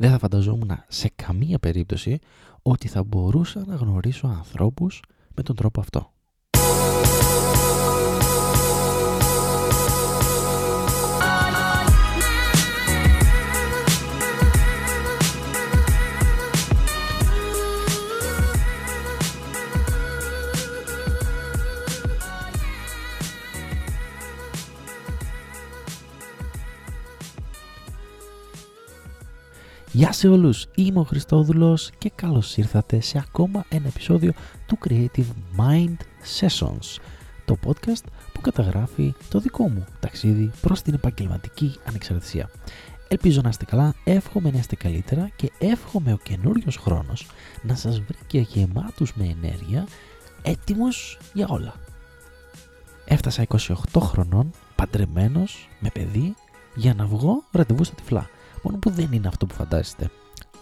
δεν θα φανταζόμουν σε καμία περίπτωση ότι θα μπορούσα να γνωρίσω ανθρώπους με τον τρόπο αυτό. Γεια σε όλους, είμαι ο Χριστόδουλος και καλώς ήρθατε σε ακόμα ένα επεισόδιο του Creative Mind Sessions, το podcast που καταγράφει το δικό μου ταξίδι προς την επαγγελματική ανεξαρτησία. Ελπίζω να είστε καλά, εύχομαι να είστε καλύτερα και εύχομαι ο καινούριος χρόνος να σας βρει και γεμάτους με ενέργεια, έτοιμος για όλα. Έφτασα 28 χρονών, παντρεμένος, με παιδί, για να βγω ραντεβού στα τυφλά μόνο που δεν είναι αυτό που φαντάζεστε.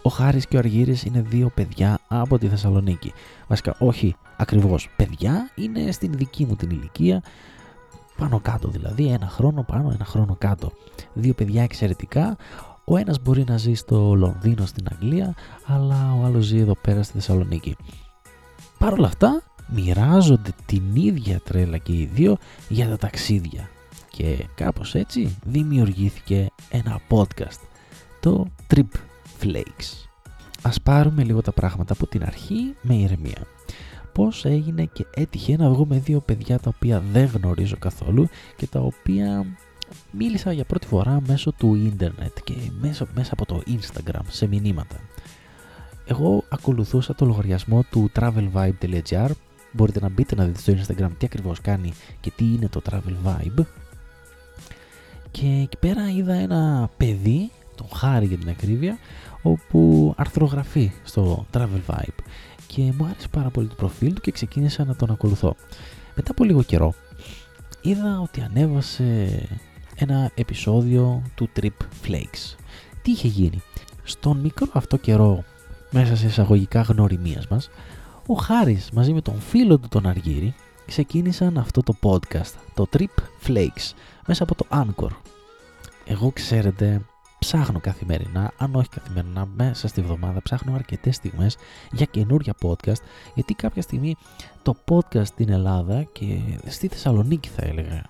Ο Χάρης και ο Αργύρης είναι δύο παιδιά από τη Θεσσαλονίκη. Βασικά, όχι ακριβώς παιδιά, είναι στην δική μου την ηλικία, πάνω κάτω δηλαδή, ένα χρόνο πάνω, ένα χρόνο κάτω. Δύο παιδιά εξαιρετικά, ο ένας μπορεί να ζει στο Λονδίνο στην Αγγλία, αλλά ο άλλος ζει εδώ πέρα στη Θεσσαλονίκη. Παρ' όλα αυτά, μοιράζονται την ίδια τρέλα και οι δύο για τα ταξίδια. Και κάπως έτσι δημιουργήθηκε ένα podcast το Trip Flakes. Ας πάρουμε λίγο τα πράγματα από την αρχή με ηρεμία. Πώς έγινε και έτυχε να βγω με δύο παιδιά τα οποία δεν γνωρίζω καθόλου και τα οποία μίλησα για πρώτη φορά μέσω του ίντερνετ και μέσα, μέσα από το Instagram σε μηνύματα. Εγώ ακολουθούσα το λογαριασμό του travelvibe.gr Μπορείτε να μπείτε να δείτε στο Instagram τι ακριβώς κάνει και τι είναι το Travel Vibe. Και εκεί πέρα είδα ένα παιδί τον Χάρη για την ακρίβεια, όπου αρθρογραφεί στο Travel Vibe και μου άρεσε πάρα πολύ το προφίλ του και ξεκίνησα να τον ακολουθώ. Μετά από λίγο καιρό είδα ότι ανέβασε ένα επεισόδιο του Trip Flakes. Τι είχε γίνει; Στον μικρό αυτό καιρό μέσα σε εισαγωγικά γνωριμίας μας ο Χάρης μαζί με τον φίλο του τον Αργύρη ξεκίνησαν αυτό το podcast, το Trip Flakes, μέσα από το Anchor. Εγώ ξέρετε ψάχνω καθημερινά, αν όχι καθημερινά, μέσα στη βδομάδα ψάχνω αρκετές στιγμές για καινούργια podcast, γιατί κάποια στιγμή το podcast στην Ελλάδα και στη Θεσσαλονίκη θα έλεγα,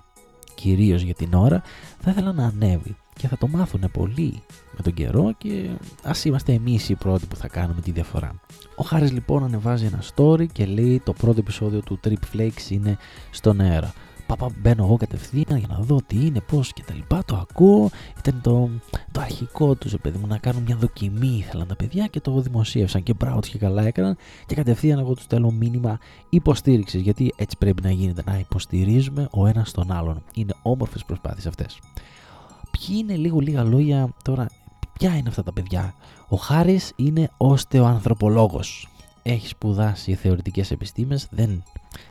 κυρίως για την ώρα, θα ήθελα να ανέβει και θα το μάθουν πολύ με τον καιρό και ας είμαστε εμείς οι πρώτοι που θα κάνουμε τη διαφορά. Ο Χάρης λοιπόν ανεβάζει ένα story και λέει το πρώτο επεισόδιο του Trip Flakes είναι στον αέρα παπα, μπαίνω εγώ κατευθείαν για να δω τι είναι, πώς και τα λοιπά. Το ακούω. Ήταν το, το αρχικό τους, παιδί μου, να κάνουν μια δοκιμή. Ήθελαν τα παιδιά και το δημοσίευσαν. Και μπράβο και καλά έκαναν. Και κατευθείαν εγώ τους στέλνω μήνυμα υποστήριξης. Γιατί έτσι πρέπει να γίνεται, να υποστηρίζουμε ο ένας τον άλλον. Είναι όμορφες προσπάθειες αυτές. Ποιοι είναι λίγο λίγα λόγια τώρα, ποια είναι αυτά τα παιδιά; Ο Χάρης είναι οστεοανθρωπολόγος. Έχεις σπουδάσει θεωρητικές επιστήμες, δεν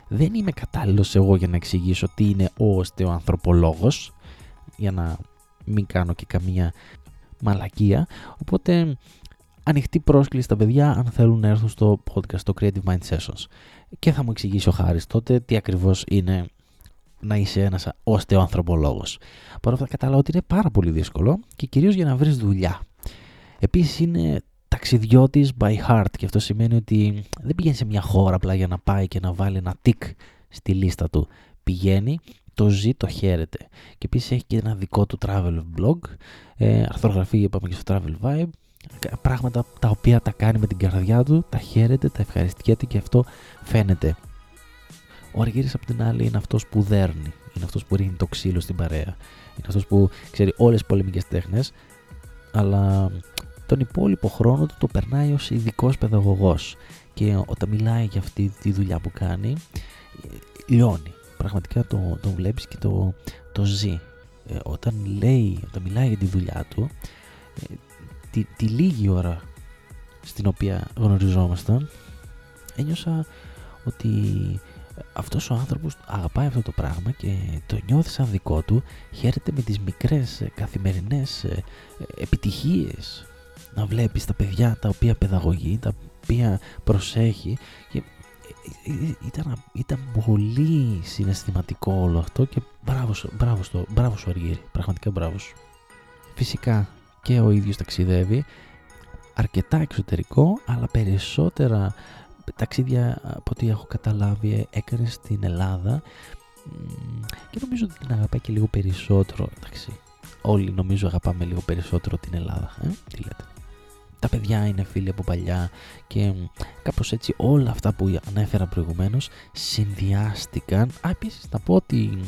δεν είμαι κατάλληλος εγώ για να εξηγήσω τι είναι ο οστεοανθρωπολόγος, για να μην κάνω και καμία μαλακία. Οπότε ανοιχτή πρόσκληση στα παιδιά αν θέλουν να έρθουν στο podcast, το Creative Mind Sessions. Και θα μου εξηγήσει ο Χάρης τότε τι ακριβώς είναι να είσαι ένας οστεοανθρωπολόγος. Παρ' αυτά κατάλαβα ότι είναι πάρα πολύ δύσκολο και κυρίως για να βρεις δουλειά. Επίσης είναι ταξιδιώτης by heart και αυτό σημαίνει ότι δεν πηγαίνει σε μια χώρα απλά για να πάει και να βάλει ένα τικ στη λίστα του. Πηγαίνει, το ζει, το χαίρεται. Και επίσης έχει και ένα δικό του travel blog, ε, αρθρογραφία είπαμε και στο travel vibe, πράγματα τα οποία τα κάνει με την καρδιά του, τα χαίρεται, τα ευχαριστιέται και αυτό φαίνεται. Ο Αργύρης απ' την άλλη είναι αυτός που δέρνει, είναι αυτός που ρίχνει το ξύλο στην παρέα, είναι αυτός που ξέρει όλες τις πολεμικές τέχνες, αλλά τον υπόλοιπο χρόνο του το περνάει ως ειδικός παιδαγωγός. Και όταν μιλάει για αυτή τη δουλειά που κάνει λιώνει. Πραγματικά το, τον βλέπεις και το, το ζει. Ε, όταν λέει, όταν μιλάει για τη δουλειά του ε, τη, τη λίγη ώρα στην οποία γνωριζόμασταν ένιωσα ότι αυτός ο άνθρωπος αγαπάει αυτό το πράγμα και το νιώθει σαν δικό του χαίρεται με τις μικρές ε, καθημερινές επιτυχίες να βλέπεις τα παιδιά τα οποία παιδαγωγεί, τα οποία προσέχει και ε, ε, ήταν, ήταν πολύ συναισθηματικό όλο αυτό και μπράβος, μπράβος, στο, μπράβος σου Αργύρι, πραγματικά μπράβος σου. Φυσικά και ο ίδιος ταξιδεύει, αρκετά εξωτερικό, αλλά περισσότερα ταξίδια από ό,τι έχω καταλάβει έκανε στην Ελλάδα και νομίζω ότι την αγαπάει και λίγο περισσότερο. Εντάξει, όλοι νομίζω αγαπάμε λίγο περισσότερο την Ελλάδα. Ε; Τι λέτε. Τα παιδιά είναι φίλοι από παλιά και κάπως έτσι όλα αυτά που ανέφερα προηγουμένως συνδυάστηκαν. Α, επίσης να πω ότι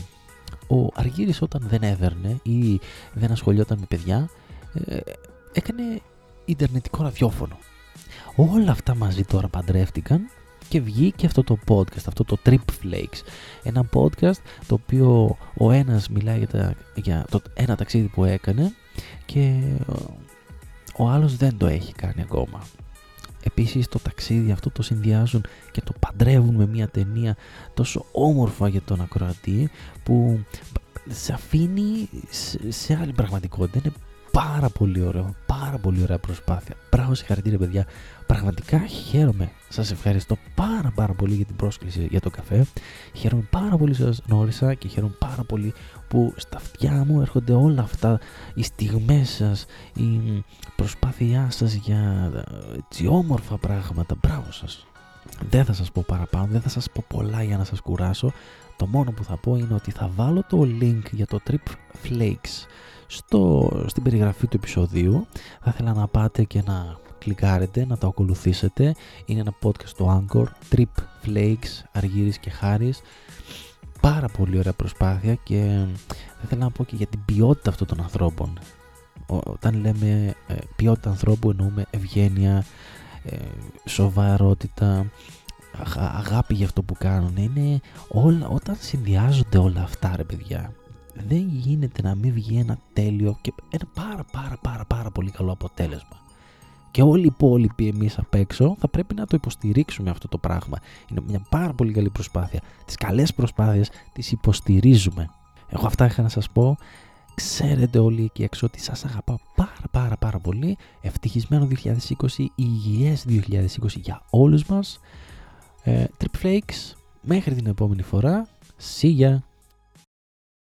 ο Αργύρης όταν δεν έδερνε ή δεν ασχολιόταν με παιδιά ε, έκανε ιντερνετικό ραδιόφωνο. Όλα αυτά μαζί τώρα παντρεύτηκαν και βγήκε αυτό το podcast, αυτό το Trip Flakes. Ένα podcast το οποίο ο ένας μιλάει για, τα, για το ένα ταξίδι που έκανε και ο άλλος δεν το έχει κάνει ακόμα. Επίσης το ταξίδι αυτό το συνδυάζουν και το παντρεύουν με μια ταινία τόσο όμορφα για τον ακροατή που σε αφήνει σε άλλη πραγματικότητα. Είναι πάρα πολύ ωραίο, πάρα πολύ ωραία προσπάθεια. Μπράβο, συγχαρητήρια παιδιά. Πραγματικά χαίρομαι. Σας ευχαριστώ πάρα πάρα πολύ για την πρόσκληση για το καφέ. Χαίρομαι πάρα πολύ σας γνώρισα και χαίρομαι πάρα πολύ που στα αυτιά μου έρχονται όλα αυτά οι στιγμές σας, η προσπάθειά σας για έτσι όμορφα πράγματα. Μπράβο σας. Δεν θα σας πω παραπάνω, δεν θα σας πω πολλά για να σας κουράσω. Το μόνο που θα πω είναι ότι θα βάλω το link για το Trip Flakes στο, στην περιγραφή του επεισοδίου. Θα ήθελα να πάτε και να κλικάρετε, να το ακολουθήσετε. Είναι ένα podcast στο Anchor, Trip Flakes, Αργύρης και Χάρης. Πάρα πολύ ωραία προσπάθεια και θα ήθελα να πω και για την ποιότητα αυτών των ανθρώπων. Όταν λέμε ε, ποιότητα ανθρώπου εννοούμε ευγένεια, ε, σοβαρότητα, αγάπη για αυτό που κάνουν. Είναι όλα, όταν συνδυάζονται όλα αυτά ρε παιδιά δεν γίνεται να μην βγει ένα τέλειο και ένα πάρα πάρα πάρα πάρα πολύ καλό αποτέλεσμα. Και όλοι οι υπόλοιποι εμείς απ' έξω θα πρέπει να το υποστηρίξουμε αυτό το πράγμα. Είναι μια πάρα πολύ καλή προσπάθεια. Τις καλές προσπάθειες τις υποστηρίζουμε. Εγώ αυτά είχα να σας πω. Ξέρετε όλοι εκεί έξω ότι σας αγαπάω πάρα πάρα πάρα πολύ. Ευτυχισμένο 2020, υγιές 2020 για όλους μας. Ε, Trip Flakes, μέχρι την επόμενη φορά. See ya!